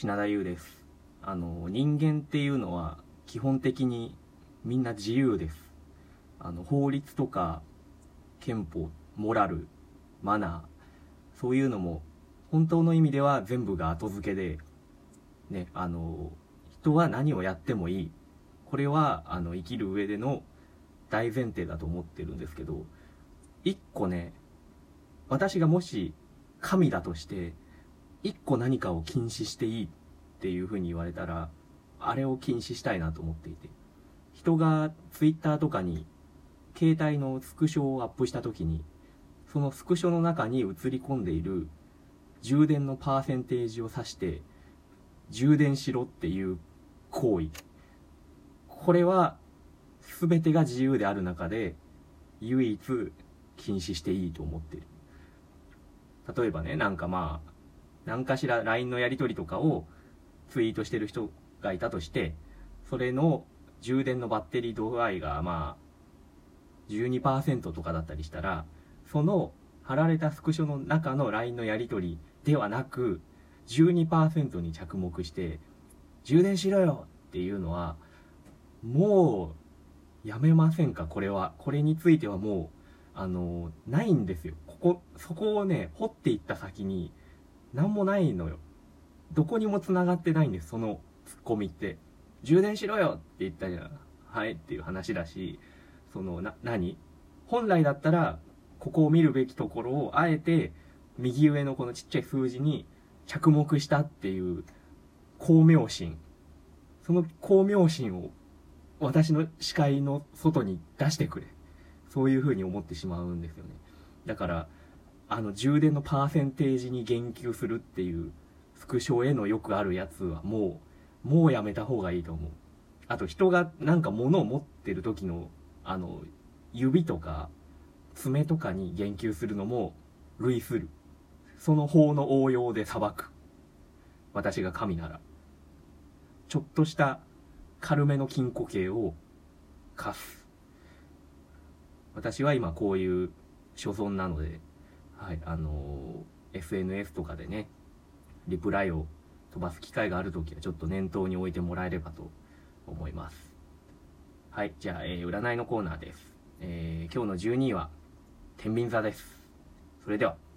品田優です。あの人間っていうのは基本的にみんな自由です。あの法律とか憲法モラルマナーそういうのも本当の意味では全部が後付けでねあの人は何をやってもいい。これはあの生きる上での大前提だと思ってるんですけど一個ね私がもし神だとして一個何かを禁止していいっていうふうに言われたらあれを禁止したいなと思っていて。人がツイッターとかに携帯のスクショをアップした時にそのスクショの中に映り込んでいる充電のパーセンテージを指して充電しろっていう行為。これは全てが自由である中で唯一禁止していいと思ってる。例えばねなんかまあ何かしら LINE のやり取りとかをツイートしてる人がいたとしてそれの充電のバッテリー度合いがまあ12%とかだったりしたらその貼られたスクショの中の LINE のやり取りではなく12%に着目して充電しろよっていうのはもうやめませんか？これは。これについてはもうあのないんですよ。ここそこをね掘っていった先に何もないのよ。どこにも繋がってないんです。そのツッコミって。充電しろよって言ったじゃん。はいっていう話だしそのな何？本来だったらここを見るべきところをあえて右上のこのちっちゃい数字に着目したっていう巧妙心。その巧妙心を私の視界の外に出してくれ。そういうふうに思ってしまうんですよね。だからあの充電のパーセンテージに言及するっていうスクショへのよくあるやつはもうもうやめた方がいいと思う。あと人がなんか物を持ってる時のあの指とか爪とかに言及するのも類する。その法の応用で裁く。私が神なら。ちょっとした軽めの金庫刑を課す。私は今こういう所存なのではいあの SNS とかでねリプライを飛ばす機会がある時はちょっと念頭に置いてもらえればと思います。はいじゃあ、えー、占いのコーナーです、えー、今日の12位は天秤座です。それでは。